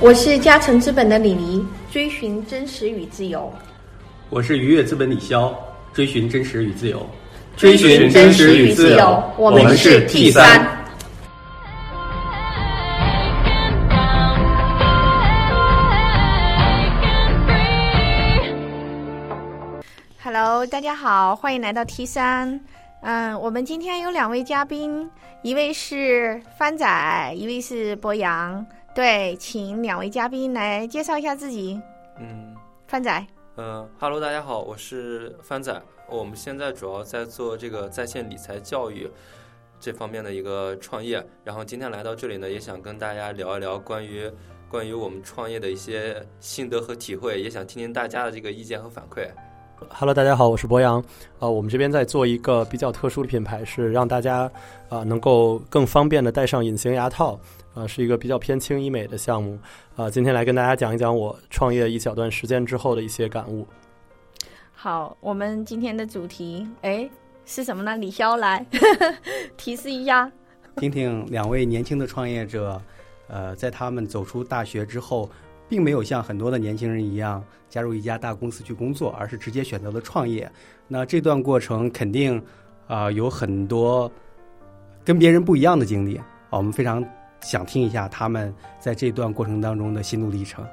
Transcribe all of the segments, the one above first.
我是嘉诚资本的李黎，追寻真实与自由。我是愉悦资本李潇，追寻真实与自由。追寻真实与自由，我们是 T 三。Hello，大家好，欢迎来到 T 三。嗯，我们今天有两位嘉宾，一位是帆仔，一位是博洋。对，请两位嘉宾来介绍一下自己。嗯，帆仔，呃哈喽，大家好，我是帆仔。我们现在主要在做这个在线理财教育这方面的一个创业。然后今天来到这里呢，也想跟大家聊一聊关于关于我们创业的一些心得和体会，也想听听大家的这个意见和反馈。Hello，大家好，我是博洋。呃，我们这边在做一个比较特殊的品牌，是让大家啊、呃能够更方便的戴上隐形牙套，呃，是一个比较偏轻医美的项目。啊、今天来跟大家讲一讲我创业一小段时间之后的一些感悟。好，我们今天的主题，哎，是什么呢？李潇来 提示一下。听听两位年轻的创业者，呃，在他们走出大学之后，并没有像很多的年轻人一样加入一家大公司去工作，而是直接选择了创业。那这段过程肯定啊、有很多跟别人不一样的经历啊，我们非常想听一下他们在这段过程当中的心路历程。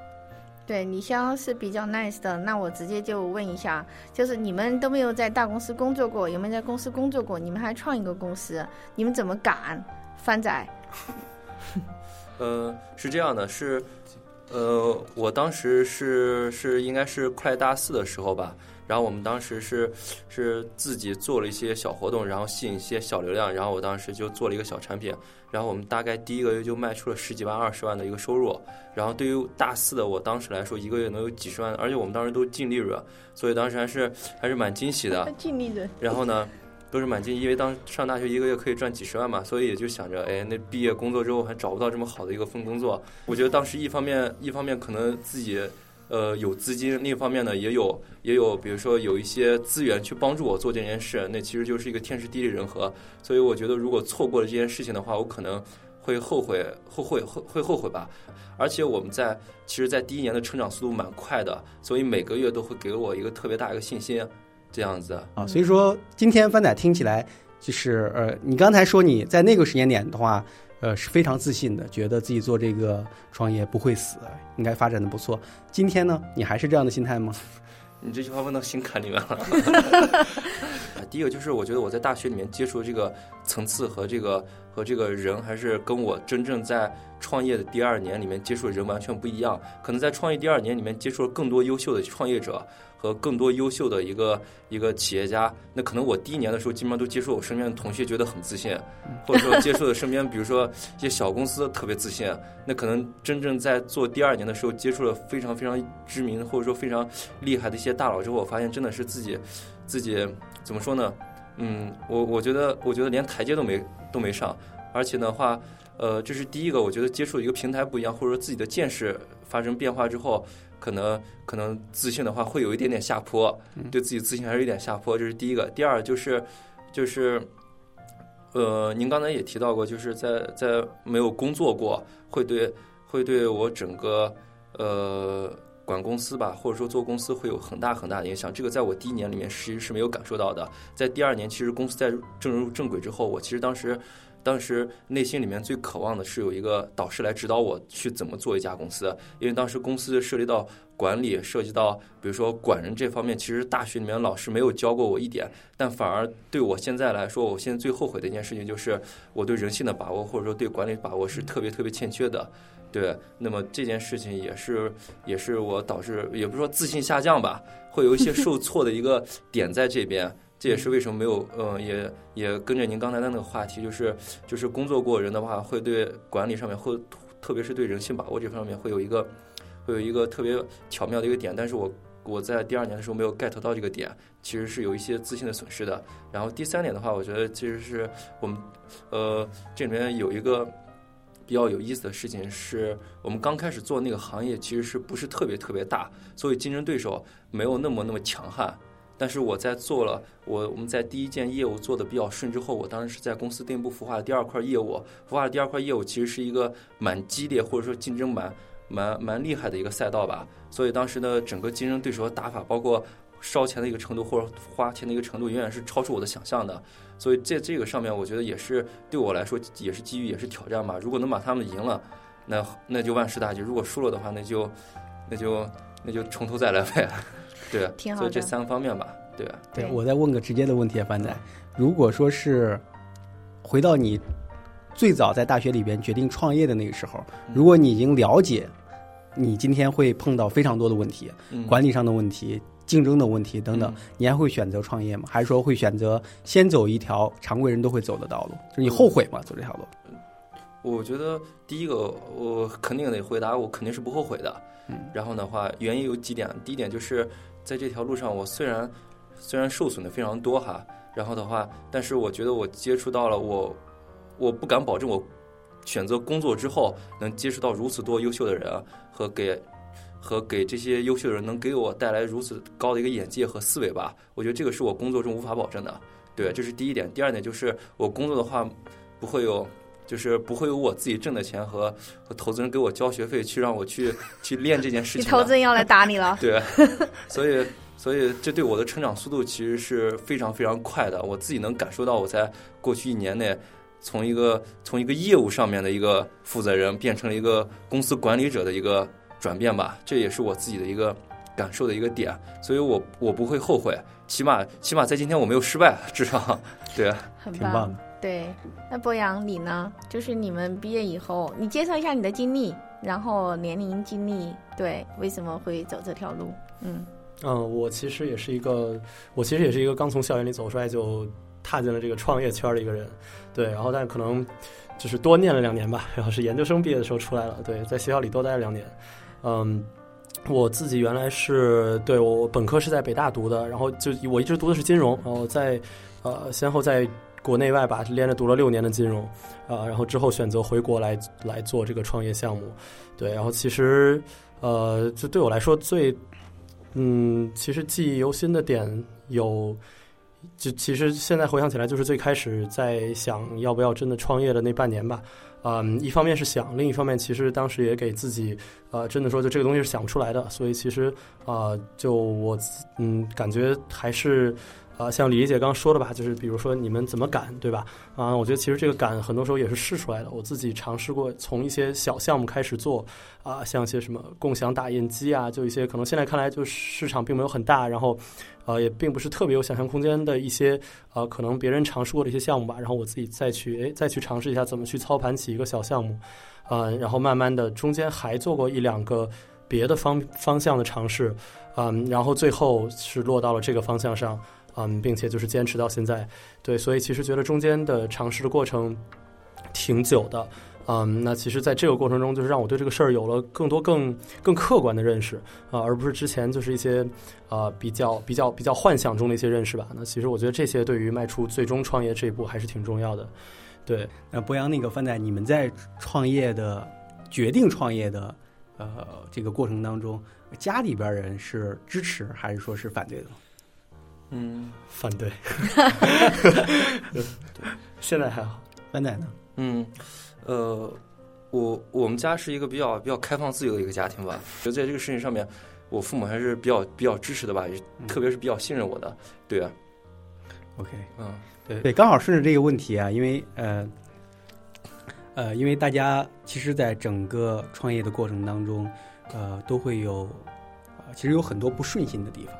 对，李潇是比较 nice 的，那我直接就问一下，就是你们都没有在大公司工作过，有没有在公司工作过？你们还创一个公司，你们怎么敢？帆仔，呃，是这样的，是，呃，我当时是是应该是快大四的时候吧，然后我们当时是是自己做了一些小活动，然后吸引一些小流量，然后我当时就做了一个小产品，然后我们大概第一个月就卖出了十几万、二十万的一个收入，然后对于大四的我当时来说，一个月能有几十万，而且我们当时都净利润，所以当时还是还是蛮惊喜的。净利润。然后呢，都是满惊，因为当上大学一个月可以赚几十万嘛，所以也就想着，哎，那毕业工作之后还找不到这么好的一个份工作。我觉得当时一方面一方面可能自己呃有资金，另一方面呢也有也有比如说有一些资源去帮助我做这件事，那其实就是一个天时地利人和。所以我觉得如果错过了这件事情的话，我可能会后悔后悔会会后悔吧。而且我们在其实，在第一年的成长速度蛮快的，所以每个月都会给我一个特别大一个信心，这样子。啊，所以说今天帆仔听起来就是呃，你刚才说你在那个时间点的话，呃是非常自信的，觉得自己做这个创业不会死，应该发展的不错。今天呢，你还是这样的心态吗？你这句话问到心坎里面了。第一个就是我觉得我在大学里面接触的这个层次和这个和这个人，还是跟我真正在创业的第二年里面接触的人完全不一样。可能在创业第二年里面接触了更多优秀的创业者和更多优秀的一个一个企业家。那可能我第一年的时候基本上都接触我身边的同学，觉得很自信，或者说接触的身边，比如说一些小公司特别自信。那可能真正在做第二年的时候，接触了非常非常知名或者说非常厉害的一些大佬之后，我发现真的是自己自己怎么说呢？嗯，我我觉得我觉得连台阶都没都没上，而且的话，呃，这是第一个，我觉得接触一个平台不一样，或者说自己的见识发生变化之后，可能可能自信的话会有一点点下坡，对自己自信还是有点下坡，这是第一个。第二就是就是。呃，您刚才也提到过，就是在在没有工作过，会对会对我整个呃管公司吧，或者说做公司会有很大很大的影响。这个在我第一年里面其实是没有感受到的。在第二年，其实公司在正入正轨之后，我其实当时当时内心里面最渴望的是有一个导师来指导我去怎么做一家公司，因为当时公司涉及到管理，涉及到比如说管人这方面，其实大学里面老师没有教过我一点，但反而对我现在来说，我现在最后悔的一件事情就是我对人性的把握，或者说对管理把握是特别特别欠缺的。对，那么这件事情也是也是我导致，也不是说自信下降吧，会有一些受挫的一个点在这边。这也是为什么没有，嗯、也也跟着您刚才的那个话题，就是就是工作过人的话，会对管理上面会，特别是对人性把握这方面会有一个会有一个特别巧妙的一个点。但是我我在第二年的时候没有 get 到这个点，其实是有一些自信的损失的。然后第三点的话，我觉得其实是我们呃这里面有一个。比较有意思的事情是我们刚开始做那个行业，其实是不是特别特别大，所以竞争对手没有那么那么强悍。但是我在做了我我们在第一件业务做的比较顺之后，我当时是在公司内部孵化的第二块业务，孵化的第二块业务其实是一个蛮激烈或者说竞争蛮蛮蛮厉害的一个赛道吧。所以当时呢，整个竞争对手的打法，包括烧钱的一个程度或者花钱的一个程度，远远是超出我的想象的。所以在这个上面，我觉得也是对我来说也是机遇，也是挑战吧。如果能把他们赢了，那那就万事大吉；如果输了的话，那就那就那就从头再来呗。对，挺好所以这三个方面吧，对吧？对，对我再问个直接的问题啊，范仔，如果说是回到你最早在大学里边决定创业的那个时候，如果你已经了解你今天会碰到非常多的问题，嗯管理上的问题、竞争的问题等等嗯，你还会选择创业吗？还是说会选择先走一条常规人都会走的道路？就是你后悔吗？走这条路？我觉得第一个，我肯定得回答，我肯定是不后悔的。嗯，然后的话，原因有几点。第一点就是在这条路上，我虽然虽然受损的非常多哈，然后的话，但是我觉得我接触到了我，我不敢保证我选择工作之后能接触到如此多优秀的人和给和给这些优秀的人能给我带来如此高的一个眼界和思维吧。我觉得这个是我工作中无法保证的。对，这是第一点。第二点就是我工作的话不会有。就是不会有我自己挣的钱和和投资人给我交学费去让我去去练这件事情你。投资人要来打你了。对，所以所以这对我的成长速度其实是非常非常快的。我自己能感受到我在过去一年内，从一个从一个业务上面的一个负责人，变成了一个公司管理者的一个转变吧。这也是我自己的一个感受的一个点，所以我我不会后悔，起码起码在今天我没有失败，至少对。很挺棒的。对，那博洋你呢？就是你们毕业以后，你介绍一下你的经历，然后年龄、经历，对，为什么会走这条路？嗯，嗯，我其实也是一个，我其实也是一个刚从校园里走出来就踏进了这个创业圈的一个人，对，然后但可能就是多念了两年吧，然后是研究生毕业的时候出来了，对，在学校里多待了两年，嗯。我自己原来是对我本科是在北大读的，然后就我一直读的是金融，然后在呃先后在国内外吧连着读了六年的金融，啊、然后之后选择回国来来做这个创业项目，对，然后其实呃就对我来说最嗯，其实记忆犹新的点有，就其实现在回想起来，就是最开始在想要不要真的创业的那半年吧。嗯，一方面是想，另一方面其实当时也给自己，呃，真的说就这个东西是想不出来的，所以其实啊、就我嗯感觉还是。啊、像李姐刚刚说的吧，就是比如说你们怎么赶，对吧？啊、我觉得其实这个赶很多时候也是试出来的。我自己尝试过从一些小项目开始做，啊、像一些什么共享打印机啊，就一些可能现在看来就市场并没有很大，然后呃也并不是特别有想象空间的一些呃可能别人尝试过的一些项目吧，然后我自己再去诶再去尝试一下怎么去操盘起一个小项目，呃，然后慢慢的中间还做过一两个别的方方向的尝试，嗯，然后最后是落到了这个方向上。嗯，并且就是坚持到现在，对，所以其实觉得中间的尝试的过程挺久的，嗯，那其实在这个过程中，就是让我对这个事儿有了更多、更更客观的认识啊、而不是之前就是一些啊、比较、比较、比较幻想中的一些认识吧。那其实我觉得这些对于迈出最终创业这一步还是挺重要的。对，那博洋那个范仔，你们在创业的决定创业的呃这个过程当中，家里边人是支持还是说是反对的？嗯。反对，现在还好。范仔呢？嗯，呃，我我们家是一个比较比较开放自由的一个家庭吧，就在这个事情上面，我父母还是比较比较支持的吧，也特别是比较信任我的。对啊，OK，嗯。对，刚好顺着这个问题啊，因为呃呃，因为大家其实，在整个创业的过程当中，呃，都会有啊、其实有很多不顺心的地方，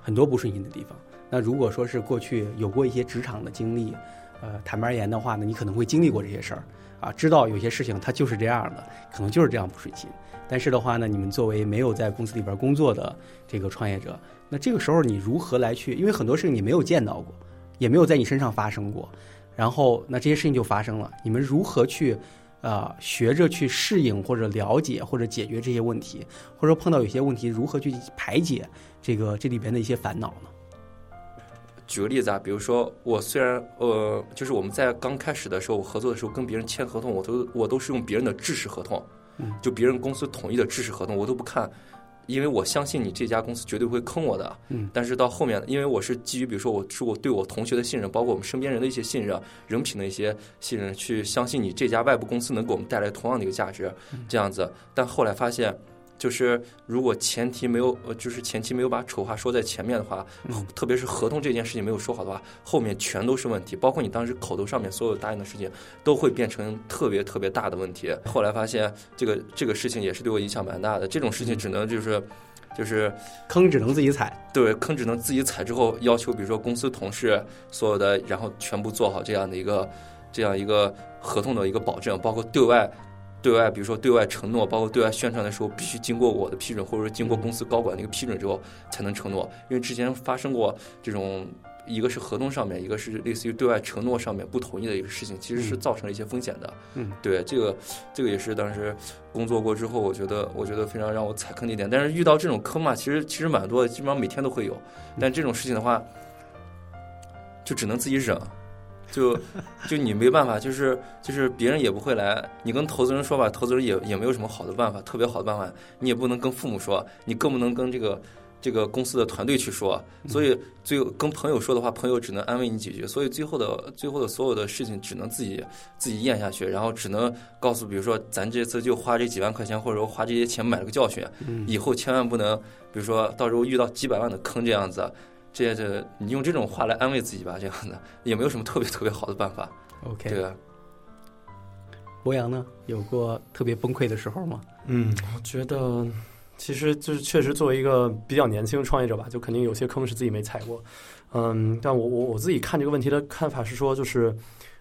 很多不顺心的地方。那如果说是过去有过一些职场的经历，呃，坦白而言的话呢，你可能会经历过这些事儿啊，知道有些事情它就是这样的，可能就是这样不顺心。但是的话呢，你们作为没有在公司里边工作的这个创业者，那这个时候你如何来去？因为很多事情你没有见到过，也没有在你身上发生过，然后那这些事情就发生了，你们如何去？呃，学着去适应或者了解或者解决这些问题，或者说碰到有些问题如何去排解这个这里边的一些烦恼呢？举个例子啊，比如说我虽然呃，就是我们在刚开始的时候我合作的时候跟别人签合同，我都我都是用别人的制式合同，嗯就别人公司统一的制式合同，我都不看因为我相信你这家公司绝对会坑我的，嗯，但是到后面，因为我是基于比如说我是我对我同学的信任，包括我们身边人的一些信任、人品的一些信任，去相信你这家外部公司能给我们带来同样的一个价值，这样子。但后来发现，就是如果前提没有，呃就是前期没有把丑话说在前面的话，特别是合同这件事情没有说好的话，后面全都是问题，包括你当时口头上面所有答应的事情，都会变成特别特别大的问题。后来发现，这个这个事情也是对我影响蛮大的。这种事情只能就是。就是坑只能自己踩。对坑只能自己踩之后，要求比如说公司同事所有的，然后全部做好这样的一个这样一个合同的一个保证，包括对外对外，比如说对外承诺，包括对外宣传的时候，必须经过我的批准，或者说经过公司高管的一个批准之后才能承诺。因为之前发生过这种，一个是合同上面，一个是类似于对外承诺上面不同意的一个事情，其实是造成了一些风险的。嗯，对，这个这个也是当时工作过之后，我觉得我觉得非常让我踩坑的一点。但是遇到这种坑嘛，其实其实蛮多的，基本上每天都会有。但这种事情的话，就只能自己忍。就就你没办法，就是就是别人也不会来，你跟投资人说吧，投资人也也没有什么好的办法，特别好的办法，你也不能跟父母说，你更不能跟这个这个公司的团队去说，所以最后跟朋友说的话，朋友只能安慰你几句，所以最后的最后的所有的事情只能自己自己咽下去，然后只能告诉，比如说咱这次就花这几万块钱，或者说花这些钱买了个教训，以后千万不能，比如说到时候遇到几百万的坑这样子。这些这，你用这种话来安慰自己吧，这样的也没有什么特别特别好的办法。OK，对啊，博洋呢，有过特别崩溃的时候吗？嗯，我觉得其实就是确实作为一个比较年轻的创业者吧，就肯定有些坑是自己没踩过。嗯，但我我我自己看这个问题的看法是说，就是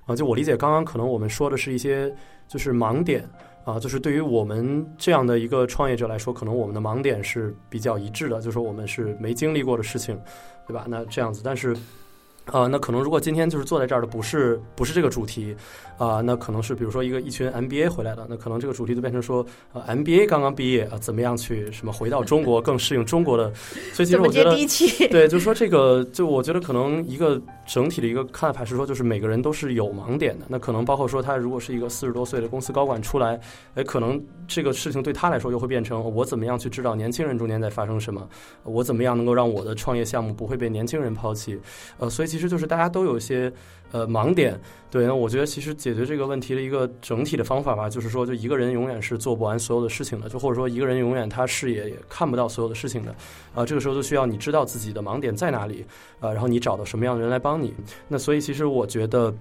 啊，就我理解刚刚可能我们说的是一些就是盲点啊，就是对于我们这样的一个创业者来说，可能我们的盲点是比较一致的，就说我们是没经历过的事情，对吧？那这样子，但是。啊、那可能如果今天就是坐在这儿的不是不是这个主题，啊、那可能是比如说一个一群 MBA 回来的，那可能这个主题就变成说，呃，MBA 刚刚毕业啊、怎么样去什么回到中国更适应中国的，所以其实我觉得？对，就是说这个，就我觉得可能一个整体的一个看法是说，就是每个人都是有盲点的。那可能包括说，他如果是一个四十多岁的公司高管出来，哎，可能这个事情对他来说又会变成我怎么样去知道年轻人中间在发生什么，我怎么样能够让我的创业项目不会被年轻人抛弃。呃，所以其实其实就是大家都有一些呃盲点。对，那我觉得其实解决这个问题的一个整体的方法吧，就是说，就一个人永远是做不完所有的事情的，就或者说一个人永远他视野也看不到所有的事情的。啊，这个时候就需要你知道自己的盲点在哪里，啊，然后你找到什么样的人来帮你。那所以其实我觉得。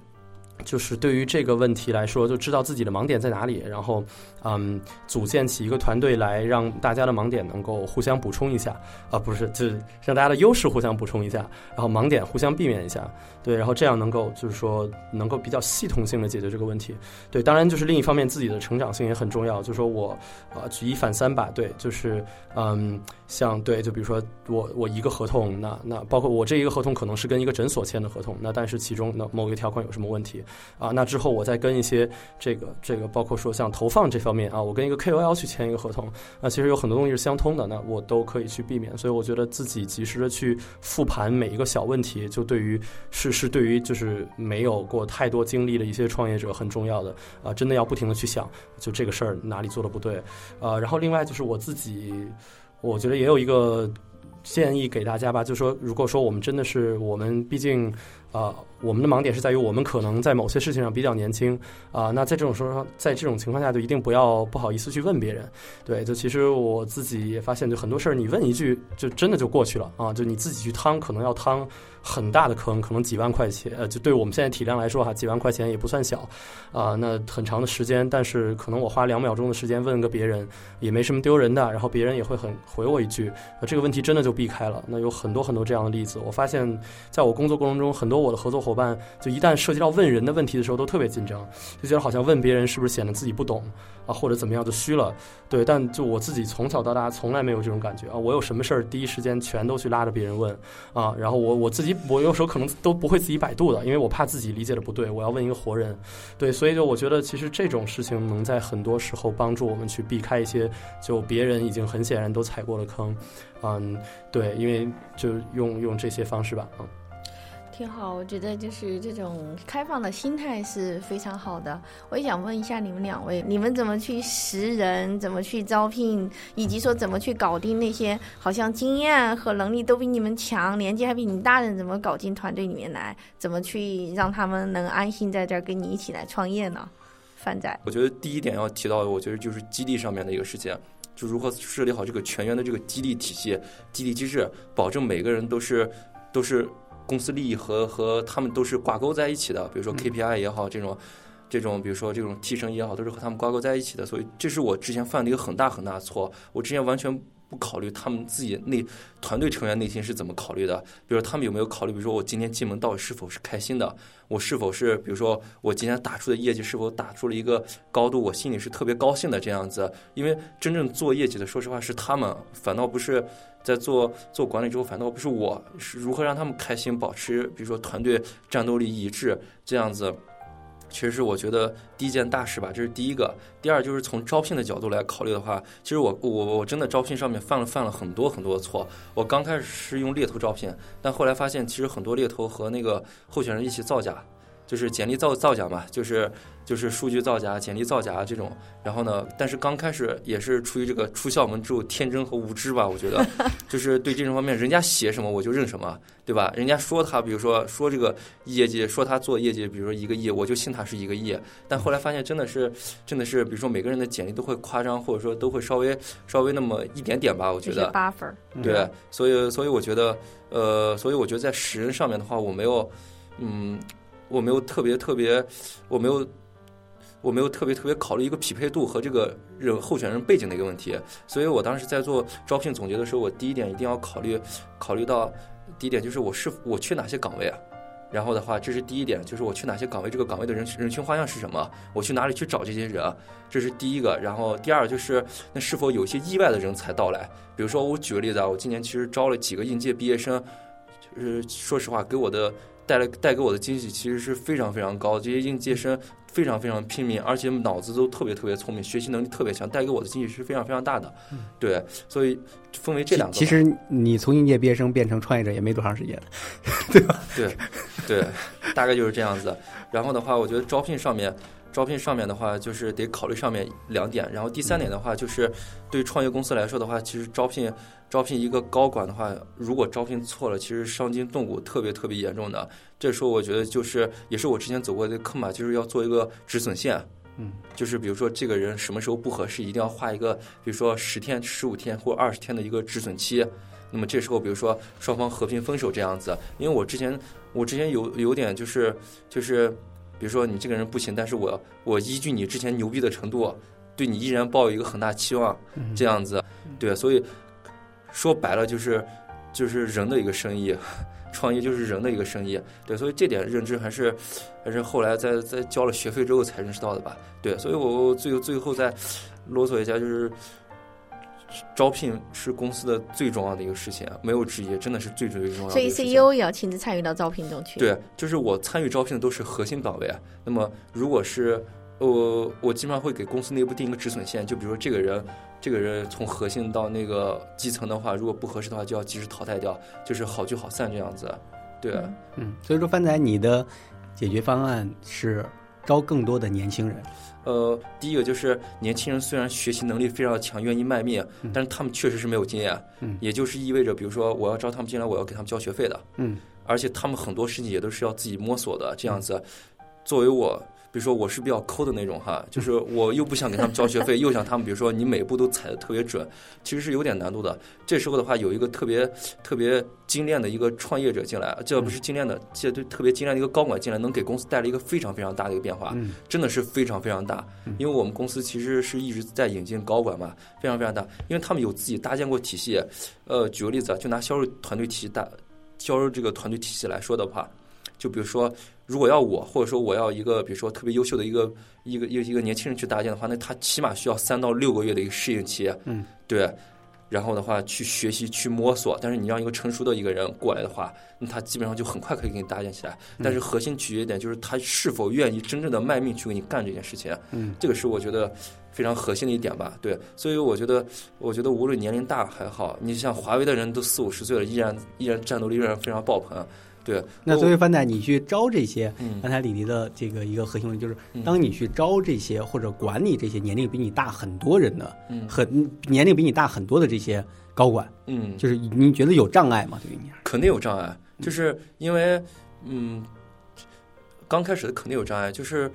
就是对于这个问题来说，就知道自己的盲点在哪里，然后，嗯，组建起一个团队来，让大家的盲点能够互相补充一下，啊，不是，就是让大家的优势互相补充一下，然后盲点互相避免一下，对，然后这样能够就是说能够比较系统性的解决这个问题。对，当然就是另一方面，自己的成长性也很重要。就是说我啊、举一反三吧，对，就是嗯，像对，就比如说我我一个合同，那那包括我这一个合同可能是跟一个诊所签的合同，那但是其中那某一个条款有什么问题啊？那之后我再跟一些这个这个包括说像投放这方面啊，我跟一个 KOL 去签一个合同，那其实有很多东西是相通的，那我都可以去避免。所以我觉得自己及时的去复盘每一个小问题，就对于是是对于就是没有过太多经历的一些创业者很重要的啊、真的要不停的去想，就这个事儿哪里做的不对，呃，然后另外就是我自己，我觉得也有一个建议给大家吧，就说，如果说我们真的是我们毕竟啊、我们的盲点是在于我们可能在某些事情上比较年轻啊、那在这种时候，在这种情况下，就一定不要不好意思去问别人。对，就其实我自己也发现，就很多事儿你问一句，就真的就过去了啊，就你自己去趟，可能要趟很大的坑，可能几万块钱，呃，就对我们现在体量来说哈，几万块钱也不算小啊、那很长的时间，但是可能我花两秒钟的时间问个别人，也没什么丢人的，然后别人也会很回我一句，呃，这个问题真的就避开了。那有很多很多这样的例子，我发现在我工作过程中，很多我的合作伙伴就一旦涉及到问人的问题的时候，都特别紧张，就觉得好像问别人是不是显得自己不懂啊，或者怎么样就虚了。对，但就我自己从小到大从来没有这种感觉啊，我有什么事儿第一时间全都去拉着别人问啊，然后我我自己我有时候可能都不会自己百度的，因为我怕自己理解的不对，我要问一个活人。对，所以就我觉得其实这种事情能在很多时候帮助我们去避开一些就别人已经很显然都踩过的坑。嗯，对，因为就用用这些方式吧，嗯。挺好，我觉得就是这种开放的心态是非常好的。我也想问一下你们两位，你们怎么去识人，怎么去招聘，以及说怎么去搞定那些好像经验和能力都比你们强，年纪还比你大的人，怎么搞进团队里面来？怎么去让他们能安心在这儿跟你一起来创业呢？范仔，我觉得第一点要提到的，我觉得就是激励上面的一个事情，就如何设立好这个全员的这个激励体系、激励机制，保证每个人都是都是公司利益和和他们都是挂钩在一起的。比如说 KPI 也好，这种这种比如说这种提成也好，都是和他们挂钩在一起的。所以这是我之前犯的一个很大很大的错，我之前完全。不考虑他们自己内团队成员内心是怎么考虑的，比如他们有没有考虑，比如说我今天进门到底是否是开心的，我是否是，比如说我今天打出的业绩是否打出了一个高度，我心里是特别高兴的这样子。因为真正做业绩的，说实话是他们，反倒不是在做做管理之后，反倒不是我，是如何让他们开心，保持比如说团队战斗力一致这样子。其实是我觉得第一件大事吧，这是第一个。第二就是从招聘的角度来考虑的话，其实我我我真的招聘上面犯了犯了很多很多的错。我刚开始是用猎头招聘，但后来发现其实很多猎头和那个候选人一起造假。就是简历造造假嘛，就是就是数据造假、简历造假这种。然后呢，但是刚开始也是出于这个出校门之后天真和无知吧，我觉得 就是对这种方面，人家写什么我就认什么，对吧？人家说他，比如说说这个业绩，说他做业绩，比如说一个亿，我就信他是一个亿。但后来发现真的是真的是，比如说每个人的简历都会夸张，或者说都会稍微稍微那么一点点吧，我觉得八分。对，所以所以我觉得呃，所以我觉得在识人上面的话，我没有嗯。我没有特别特别，我没有，我没有特别特别考虑一个匹配度和这个人候选人背景的一个问题，所以我当时在做招聘总结的时候，我第一点一定要考虑考虑到第一点就是我是我缺哪些岗位啊，然后的话这是第一点，就是我去哪些岗位，这个岗位的人人群画像是什么，我去哪里去找这些人，这是第一个，然后第二就是那是否有一些意外的人才到来，比如说我举个例子啊，我今年其实招了几个应届毕业生，就是说实话给我的。带来带给我的惊喜其实是非常非常高，这些应届生非常非常拼命，而且脑子都特别特别聪明，学习能力特别强，带给我的惊喜是非常非常大的。对，所以分为这两个。其实你从应届毕业生变成创业者也没多长时间，对吧？对，对，大概就是这样子。然后的话，我觉得招聘上面。招聘上面的话，就是得考虑上面两点，然后第三点的话，就是对创业公司来说的话，其实招聘招聘一个高管的话，如果招聘错了，其实伤筋动骨，特别特别严重的。这时候我觉得就是也是我之前走过的坑吧，就是要做一个止损线，嗯，就是比如说这个人什么时候不合适，一定要画一个，比如说十天、十五天或二十天的一个止损期。那么这时候，比如说双方和平分手这样子，因为我之前我之前有有点就是就是。比如说你这个人不行，但是我我依据你之前牛逼的程度，对你依然抱有一个很大期望，这样子，对，所以说白了就是就是人的一个生意，创业就是人的一个生意，对，所以这点认知还是还是后来在在交了学费之后才认识到的吧，对，所以我最最后再啰嗦一下就是。招聘是公司的最重要的一个事情，没有之一，真的是最最最重要的。所以 CEO 也要亲自参与到招聘中去。对，就是我参与招聘的都是核心岗位。那么，如果是我，我基本上会给公司内部定一个止损线，就比如说这个人，这个人从核心到那个基层的话，如果不合适的话，就要及时淘汰掉，就是好聚好散这样子。对，嗯，所以说范仔，你的解决方案是招更多的年轻人。呃，第一个就是年轻人虽然学习能力非常强，愿意卖命，但是他们确实是没有经验，嗯，也就是意味着，比如说我要招他们进来，我要给他们交学费的，嗯，而且他们很多事情也都是要自己摸索的，这样子，作为我。比如说我是比较抠的那种哈，就是我又不想给他们交学费，又想他们比如说你每步都踩的特别准，其实是有点难度的。这时候的话，有一个特别特别精炼的一个创业者进来，这不是精炼的，这对特别精炼的一个高管进来，能给公司带来一个非常非常大的一个变化，真的是非常非常大。因为我们公司其实是一直在引进高管嘛，非常非常大，因为他们有自己搭建过体系。呃，举个例子啊，就拿销售团队体系大销售这个团队体系来说的话，就比如说。如果要我，或者说我要一个，比如说特别优秀的一个一个一个一个年轻人去搭建的话，那他起码需要三到六个月的一个适应期。嗯，对。然后的话，去学习去摸索。但是你让一个成熟的一个人过来的话，那他基本上就很快可以给你搭建起来。但是核心取决一点就是他是否愿意真正的卖命去给你干这件事情。嗯，这个是我觉得非常核心的一点吧。对，所以我觉得，我觉得无论年龄大还好，你像华为的人都四五十岁了，依然依然战斗力依然非常爆棚。对，那我作为翻仔，你去招这些，嗯刚才李黎的这个一个核心问题就是嗯，当你去招这些或者管理这些年龄比你大很多人的，嗯很年龄比你大很多的这些高管，嗯，就是你觉得有障碍吗？对于你？肯定有障碍，就是因为嗯，刚开始的肯定有障碍。就是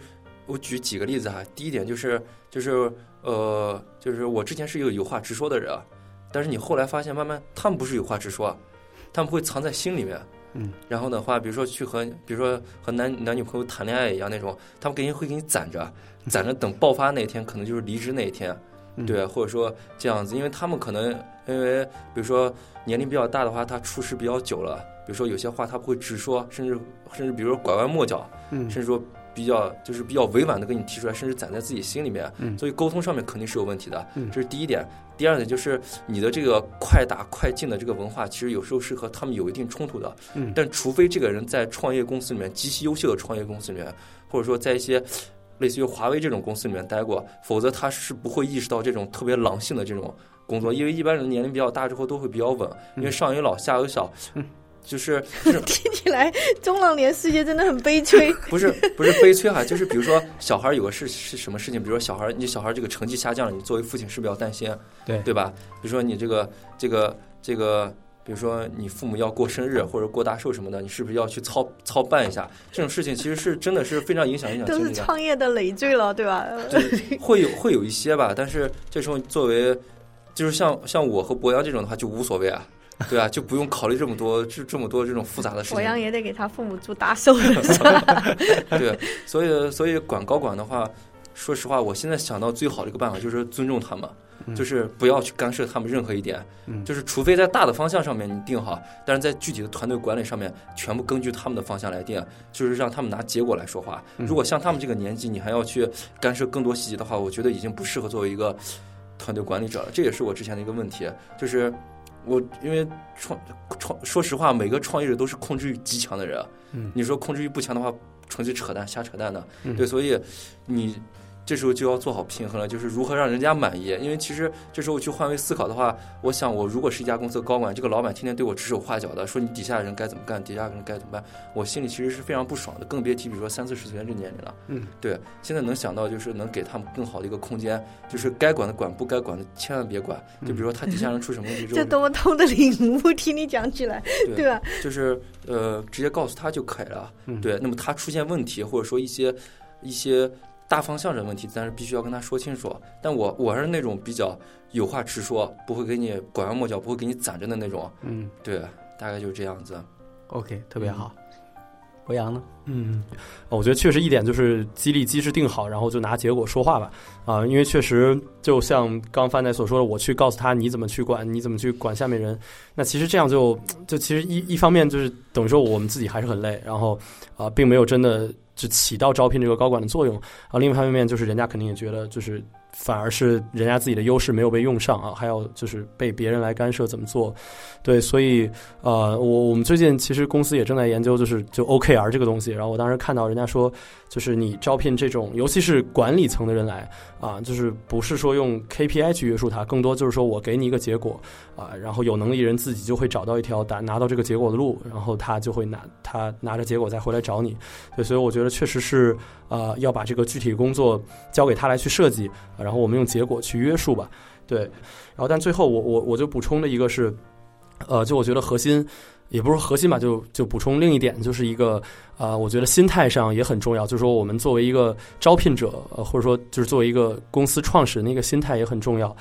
我举几个例子哈，第一点就是就是呃，就是我之前是一个有话直说的人啊，但是你后来发现，慢慢他们不是有话直说啊，他们会藏在心里面。嗯，然后的话，比如说去和，比如说和男男女朋友谈恋爱一样那种，他们给你会给你攒着，攒着等爆发那一天，可能就是离职那一天，嗯。对，或者说这样子，因为他们可能因为比如说年龄比较大的话，他出事比较久了，比如说有些话他不会直说，甚至甚至比如说拐弯抹角，嗯。甚至说比较就是比较委婉的跟你提出来，甚至攒在自己心里面，嗯。所以沟通上面肯定是有问题的，嗯。这是第一点。第二点就是你的这个快打快进的这个文化，其实有时候是和他们有一定冲突的。嗯。但除非这个人在创业公司里面极其优秀的创业公司里面，或者说在一些类似于华为这种公司里面待过，否则他是不会意识到这种特别狼性的这种工作，因为一般人年龄比较大之后都会比较稳，因为上有老下有小，就是听起来中老年世界真的很悲催。不是不是悲催哈，就是比如说小孩有个事是什么事情，比如说小孩你小孩这个成绩下降了，你作为父亲是不是要担心？对对吧？比如说你这个这个这个，比如说你父母要过生日或者过大寿什么的，你是不是要去操操办一下？这种事情其实是真的是非常影响影响都是。创业的累赘了，对吧？对，会有会有一些吧，但是这时候作为就是像像我和博洋这种的话就无所谓啊，对啊，就不用考虑这么多这这么多这种复杂的事情。我阳也得给他父母祝大寿的？对，所以所以管高管的话，说实话，我现在想到最好的一个办法就是尊重他们，就是不要去干涉他们任何一点，嗯就是除非在大的方向上面你定好，但是在具体的团队管理上面，全部根据他们的方向来定，就是让他们拿结果来说话。如果像他们这个年纪，你还要去干涉更多细节的话，我觉得已经不适合作为一个团队管理者了。这也是我之前的一个问题，就是。我因为创创，说实话，每个创业者都是控制欲极强的人。嗯你说控制欲不强的话，纯粹扯淡，瞎扯淡的。嗯对，所以你这时候就要做好平衡了，就是如何让人家满意。因为其实这时候去换位思考的话，我想我如果是一家公司的高管，这个老板天天对我指手画脚的，说你底下的人该怎么干，底下的人该怎么办，我心里其实是非常不爽的。更别提比如说三四十岁这年龄了。嗯，对，现在能想到就是能给他们更好的一个空间，就是该管的管，不该管的千万别管。就比如说他底下人出什么问题之后 这，多么痛的领悟！听你讲起来，对对吧？就是呃，直接告诉他就可以了。嗯对，那么他出现问题，或者说一些一些大方向上的问题，但是必须要跟他说清楚。但我我是那种比较有话直说，不会给你拐弯抹角，不会给你攒着的那种。嗯对，大概就是这样子。，OK，特别好。博洋呢？嗯，呃我觉得确实一点就是激励机制定好，然后就拿结果说话吧。啊、因为确实就像刚范仔所说的，我去告诉他你怎么去管，你怎么去管下面人，那其实这样就就其实一一方面就是等于说我们自己还是很累，然后啊、并没有真的就起到招聘这个高管的作用啊。另一方面就是人家肯定也觉得就是反而是人家自己的优势没有被用上啊，还要就是被别人来干涉怎么做。对，所以呃，我我们最近其实公司也正在研究，就是就 OKR 这个东西。然后我当时看到人家说，就是你招聘这种，尤其是管理层的人来啊，就是不是说用 KPI 去约束他，更多就是说我给你一个结果啊，然后有能力人自己就会找到一条达拿到这个结果的路，然后他就会拿他拿着结果再回来找你。对，所以我觉得确实是呃要把这个具体工作交给他来去设计，然后我们用结果去约束吧。对，然后但最后我我我就补充的一个是。呃，就我觉得核心也不是核心吧，就就补充另一点，就是一个呃，我觉得心态上也很重要。就是说，我们作为一个招聘者，或者说就是作为一个公司创始人的一个心态也很重要。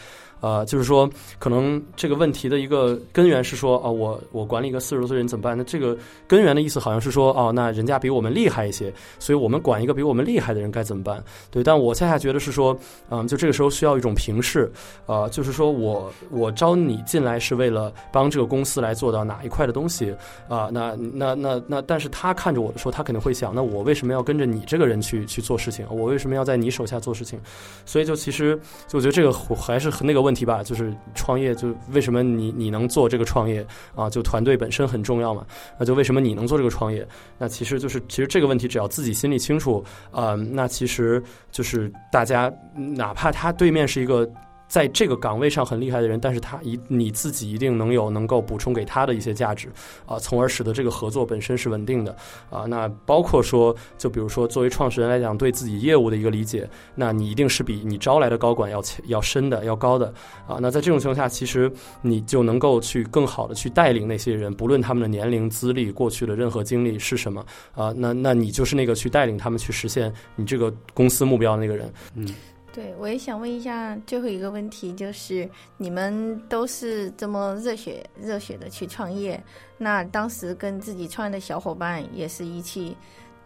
呃，就是说，可能这个问题的一个根源是说，哦、我我管理一个四十多岁人怎么办？那这个根源的意思好像是说，哦，那人家比我们厉害一些，所以我们管一个比我们厉害的人该怎么办？对，但我恰恰觉得是说，嗯，就这个时候需要一种平视，呃，就是说我我招你进来是为了帮这个公司来做到哪一块的东西啊、那那那那，但是他看着我的时候，他肯定会想，那我为什么要跟着你这个人去去做事情？我为什么要在你手下做事情？所以就其实就我觉得这个还是那个问问题吧，就是创业就为什么你你能做这个创业啊？就团队本身很重要嘛，那就为什么你能做这个创业？那其实就是其实这个问题只要自己心里清楚，呃，那其实就是大家哪怕他对面是一个。在这个岗位上很厉害的人，但是他一你自己一定能有能够补充给他的一些价值啊，从而使得这个合作本身是稳定的啊。那包括说，就比如说作为创始人来讲，对自己业务的一个理解，那你一定是比你招来的高管要要深的要高的啊。那在这种情况下，其实你就能够去更好的去带领那些人，不论他们的年龄、资历、过去的任何经历是什么啊，那那你就是那个去带领他们去实现你这个公司目标的那个人。嗯对，我也想问一下最后一个问题，就是你们都是这么热血热血的去创业，那当时跟自己创业的小伙伴也是一起，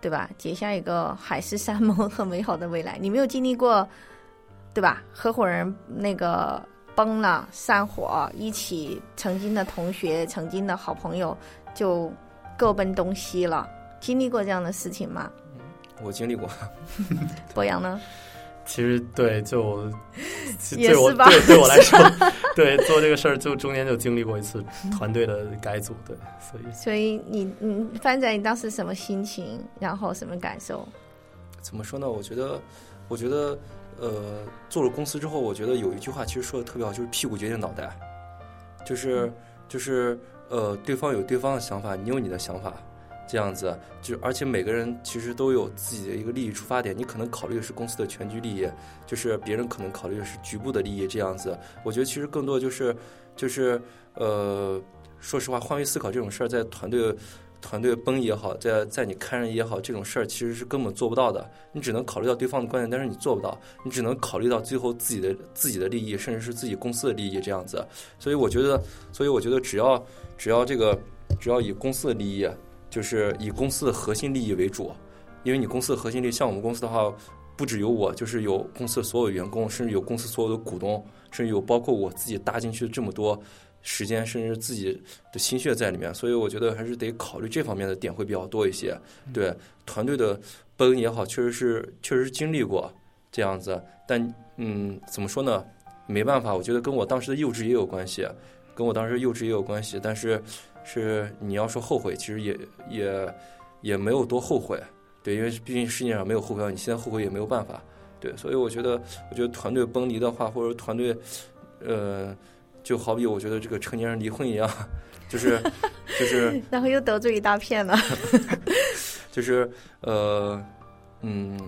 对吧？结下一个海誓山盟和美好的未来。你没有经历过，对吧？合伙人那个崩了、散伙，一起曾经的同学、曾经的好朋友就各奔东西了，经历过这样的事情吗？我经历过，博洋呢？其实对，就对我对对我来 说，对做这个事儿，就中间就经历过一次团队的改组，对，所以 所以你你翻仔，你当时什么心情，然后什么感受？怎么说呢？我觉得，我觉得，呃，做了公司之后，我觉得有一句话其实说的特别好，就是屁股决定脑袋，就是就是呃，对方有对方的想法，你有你的想法，这样子，就而且每个人其实都有自己的一个利益出发点，你可能考虑的是公司的全局利益，就是别人可能考虑的是局部的利益，这样子。我觉得其实更多就是就是呃，说实话，换位思考这种事儿，在团队团队崩也好，在在你看人也好，这种事儿其实是根本做不到的。你只能考虑到对方的观点，但是你做不到，你只能考虑到最后自己的自己的利益，甚至是自己公司的利益这样子。所以我觉得，所以我觉得只要只要这个只要以公司的利益，就是以公司的核心利益为主，因为你公司的核心利益，像我们公司的话。不只有我，就是有公司的所有员工，甚至有公司所有的股东，甚至有包括我自己搭进去这么多时间，甚至自己的心血在里面，所以我觉得还是得考虑这方面的点会比较多一些。对团队的崩也好，确实是确实是经历过这样子，但嗯，怎么说呢？没办法，我觉得跟我当时的幼稚也有关系，跟我当时幼稚也有关系。但是是你要说后悔，其实也也也没有多后悔。对，因为毕竟世界上没有后悔药，你现在后悔也没有办法。对，所以我觉得，我觉得团队崩离的话，或者团队，呃，就好比我觉得这个成年人离婚一样，就是就是 然后又得罪一大片了。就是呃，嗯，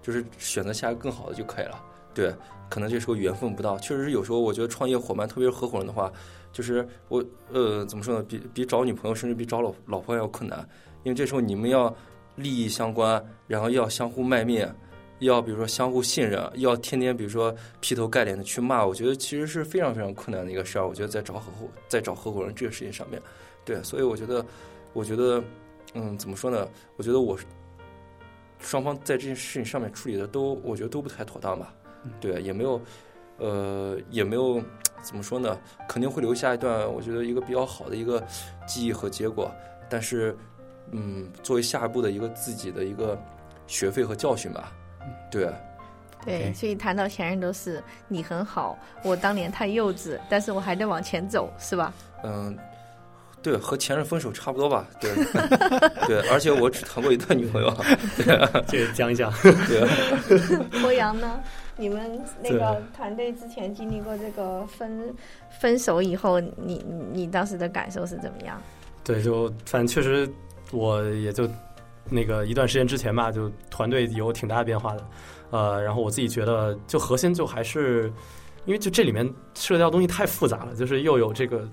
就是选择下一个更好的就可以了。对，可能这时候缘分不到，确实是有时候我觉得创业伙伴，特别是合伙人的话，就是我呃怎么说呢，比比找女朋友，甚至比找老老婆要困难，因为这时候你们要利益相关，然后要相互卖命，要比如说相互信任，要天天比如说劈头盖脸的去骂，我觉得其实是非常非常困难的一个事儿。我觉得在找合伙在找合伙人这个事情上面，对，所以我觉得，我觉得，嗯，怎么说呢？我觉得我双方在这件事情上面处理的都，我觉得都不太妥当吧。对，也没有，呃，也没有怎么说呢？肯定会留下一段我觉得一个比较好的一个记忆和结果，但是，嗯，作为下一步的一个自己的一个学费和教训吧。对，对，所以谈到前任都是你很好，我当年太幼稚，但是我还得往前走，是吧？嗯。对，和前任分手差不多吧。对，对，而且我只谈过一段女朋友。这个讲一讲。对，博洋呢？你们那个团队之前经历过这个分分手以后，你你你当时的感受是怎么样？对，就反正确实，我也就那个一段时间之前吧，就团队有挺大的变化的，呃，然后我自己觉得，就核心就还是，因为就这里面涉及到东西太复杂了，就是又有这个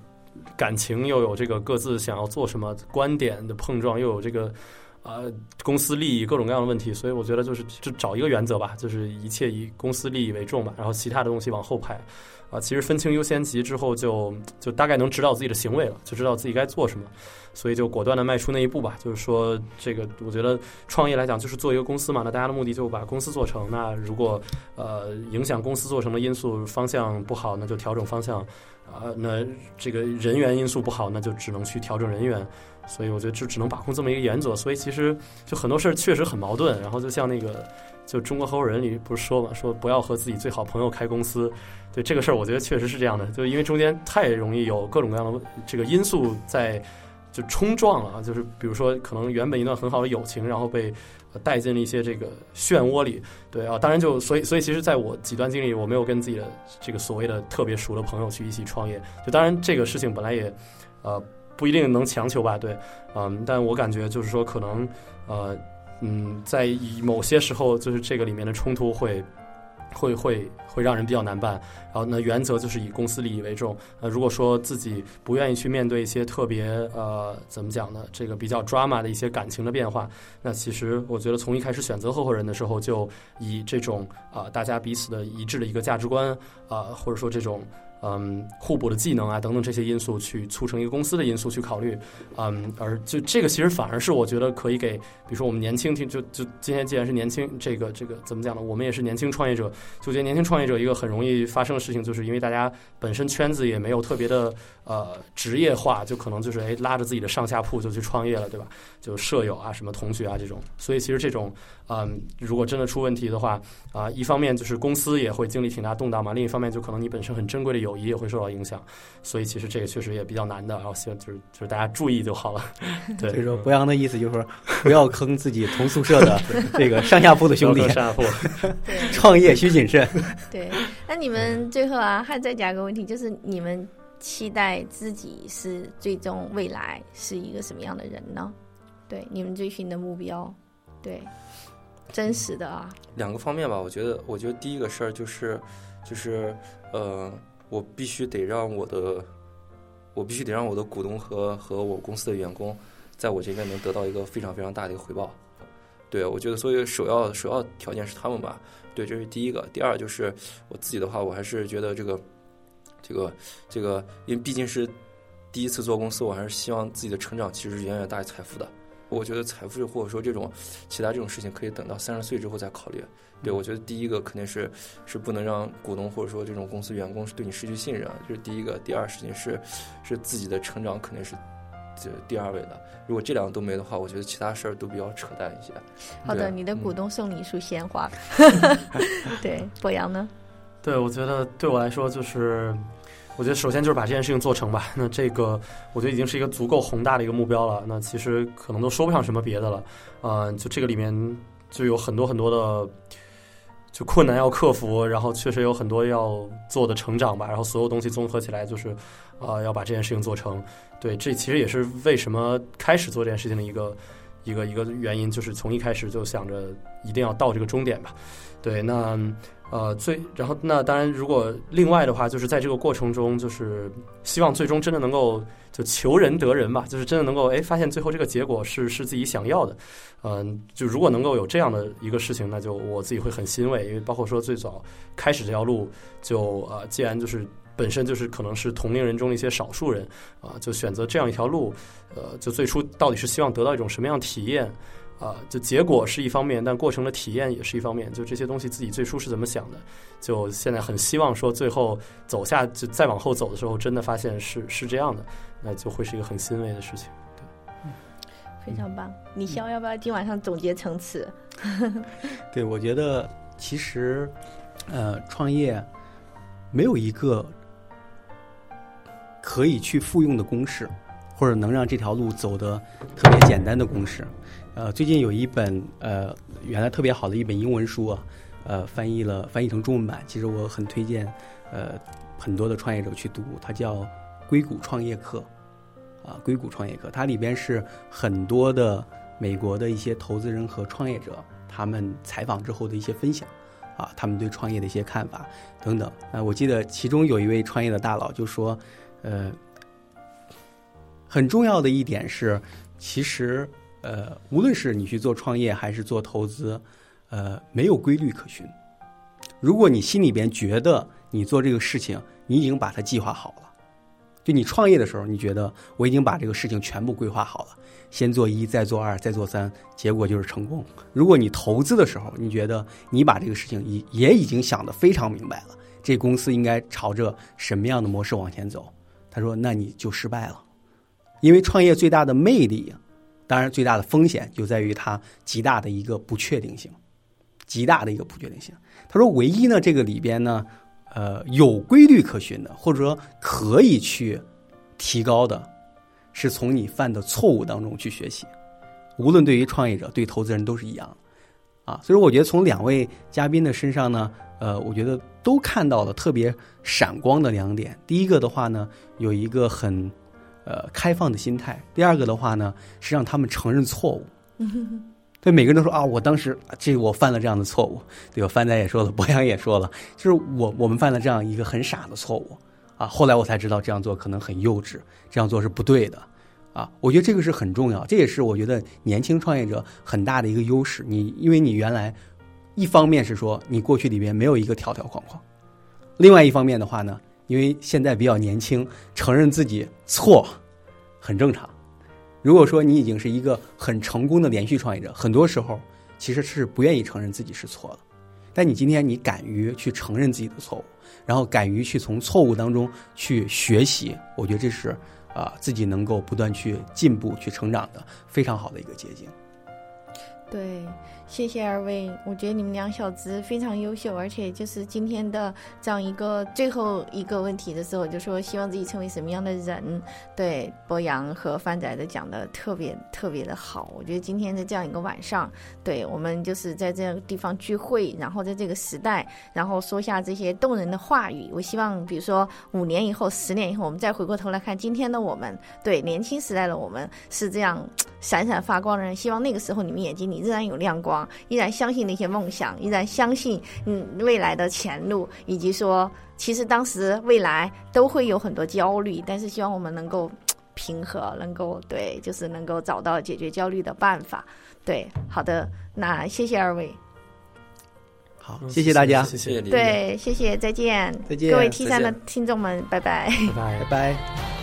感情，又有这个各自想要做什么观点的碰撞，又有这个。呃，公司利益各种各样的问题，所以我觉得就是就找一个原则吧，就是一切以公司利益为重吧，然后其他的东西往后排。啊，其实分清优先级之后就，就大概能知道自己的行为了，就知道自己该做什么，所以就果断的迈出那一步吧。就是说，这个我觉得创业来讲，就是做一个公司嘛，那大家的目的就把公司做成。那如果呃影响公司做成的因素方向不好，那就调整方向。啊、那这个人员因素不好，那就只能去调整人员。所以我觉得就只能把控这么一个原则。所以其实就很多事儿确实很矛盾。然后就像那个就中国合伙人里不是说嘛，说不要和自己最好朋友开公司。对这个事儿，我觉得确实是这样的，就因为中间太容易有各种各样的这个因素在就冲撞了，就是比如说可能原本一段很好的友情，然后被带进了一些这个漩涡里，对啊，当然就所以所以其实在我几段经历，我没有跟自己的这个所谓的特别熟的朋友去一起创业，就当然这个事情本来也呃不一定能强求吧，对，嗯，但我感觉就是说可能呃嗯，在以某些时候就是这个里面的冲突会。会会会让人比较难办，然后呢，原则就是以公司利益为重。呃，如果说自己不愿意去面对一些特别呃怎么讲呢，这个比较 drama 的一些感情的变化，那其实我觉得从一开始选择合伙人的时候，就以这种啊、大家彼此的一致的一个价值观啊、或者说这种嗯互补的技能啊等等这些因素去促成一个公司的因素去考虑，嗯，而就这个其实反而是我觉得可以给，比如说我们年轻听就就今天既然是年轻，这个这个怎么讲呢？我们也是年轻创业者，就觉得年轻创业者一个很容易发生的事情，就是因为大家本身圈子也没有特别的呃职业化，就可能就是哎拉着自己的上下铺就去创业了，对吧？就舍友啊、什么同学啊这种，所以其实这种嗯，如果真的出问题的话啊、一方面就是公司也会经历挺大动荡嘛，另一方面就可能你本身很珍贵的友谊也会受到影响，所以其实这个确实也比较难的，然后希望就是就是大家注意就好了，对。所以说博洋的意思就是说，不要坑自己同宿舍的 这个上下铺的兄弟上下铺，对创业需谨慎。对。那你们最后啊，还再加个问题，就是你们期待自己是最终未来是一个什么样的人呢？对，你们追寻的目标，对，真实的啊，两个方面吧，我觉得，我觉得第一个事儿就是，就是呃，我必须得让我的，我必须得让我的股东和和我公司的员工，在我这边能得到一个非常非常大的一个回报。对，我觉得所以首要首要条件是他们吧。对，这是第一个。第二就是我自己的话，我还是觉得这个这个这个，因为毕竟是第一次做公司，我还是希望自己的成长其实远远大于财富的。我觉得财富或者说这种其他这种事情可以等到三十岁之后再考虑。对，我觉得第一个肯定是是不能让股东或者说这种公司员工是对你失去信任啊，这是第一个。第二事情是是自己的成长肯定是这第二位的。如果这两个都没的话，我觉得其他事儿都比较扯淡一些。好的，你的股嗯东送你一束鲜花。对，博洋呢？对，我觉得对我来说就是，我觉得首先就是把这件事情做成吧。那这个我觉得已经是一个足够宏大的一个目标了。那其实可能都说不上什么别的了。呃，就这个里面就有很多很多的就困难要克服，然后确实有很多要做的成长吧。然后所有东西综合起来，就是呃要把这件事情做成。对，这其实也是为什么开始做这件事情的一个一个一个原因，就是从一开始就想着一定要到这个终点吧。对，那呃最然后那当然，如果另外的话，就是在这个过程中，就是希望最终真的能够就求人得人吧，就是真的能够哎发现最后这个结果是是自己想要的。嗯、就如果能够有这样的一个事情，那就我自己会很欣慰，因为包括说最早开始这条路，就呃既然就是。本身就是可能是同龄人中的一些少数人啊、就选择这样一条路，呃，就最初到底是希望得到一种什么样体验，啊、就结果是一方面，但过程的体验也是一方面。就这些东西自己最初是怎么想的，就现在很希望说最后走下就再往后走的时候，真的发现是是这样的，那就会是一个很欣慰的事情。非常棒。李潇要不要今晚上总结层次？对，我觉得其实，呃，创业没有一个可以去复用的公式，或者能让这条路走得特别简单的公式。呃，最近有一本呃原来特别好的一本英文书啊，呃，翻译了翻译成中文版，其实我很推荐呃很多的创业者去读，它叫《硅谷创业课》啊，《硅谷创业课》，它里边是很多的美国的一些投资人和创业者他们采访之后的一些分享，啊，他们对创业的一些看法等等。啊，我记得其中有一位创业的大佬就说，呃，很重要的一点是，其实呃，无论是你去做创业还是做投资，呃，没有规律可循。如果你心里边觉得你做这个事情，你已经把它计划好了，就你创业的时候，你觉得我已经把这个事情全部规划好了，先做一，再做二，再做三，结果就是成功。如果你投资的时候，你觉得你把这个事情也也已经想得非常明白了，这公司应该朝着什么样的模式往前走，他说那你就失败了，因为创业最大的魅力，当然最大的风险就在于它极大的一个不确定性，极大的一个不确定性。他说唯一呢这个里边呢，呃有规律可循的，或者说可以去提高的。是从你犯的错误当中去学习。无论对于创业者，对投资人都是一样啊。所以说，我觉得从两位嘉宾的身上呢，呃，我觉得都看到了特别闪光的两点。第一个的话呢，有一个很呃开放的心态；第二个的话呢，是让他们承认错误。对每个人都说啊，我当时啊这个我犯了这样的错误，对吧？范仔也说了，博洋也说了，就是我我们犯了这样一个很傻的错误啊。后来我才知道这样做可能很幼稚，这样做是不对的啊。我觉得这个是很重要，这也是我觉得年轻创业者很大的一个优势。你因为你原来一方面是说你过去里边没有一个条条框框，另外一方面的话呢，因为现在比较年轻，承认自己错很正常。如果说你已经是一个很成功的连续创业者，很多时候其实是不愿意承认自己是错的。但你今天你敢于去承认自己的错误，然后敢于去从错误当中去学习，我觉得这是啊、自己能够不断去进步、去成长的非常好的一个捷径。对，谢谢二位，我觉得你们两小子非常优秀，而且就是今天的这样一个最后一个问题的时候，就说希望自己成为什么样的人。对，博洋和范仔的讲的特别特别的好，我觉得今天的这样一个晚上，对我们就是在这个地方聚会，然后在这个时代，然后说下这些动人的话语。我希望，比如说五年以后、十年以后，我们再回过头来看今天的我们，对年轻时代的我们是这样闪闪发光的人。希望那个时候你们眼睛里仍然有亮光，依然相信那些梦想，依然相信嗯未来的前路，以及说其实当时未来都会有很多焦虑，但是希望我们能够平和，能够对，就是能够找到解决焦虑的办法。对，好的，那谢谢二位，好，谢谢大家，谢谢，对，谢谢，再见，再见各位 T 三的听众们，拜拜。拜拜拜。拜。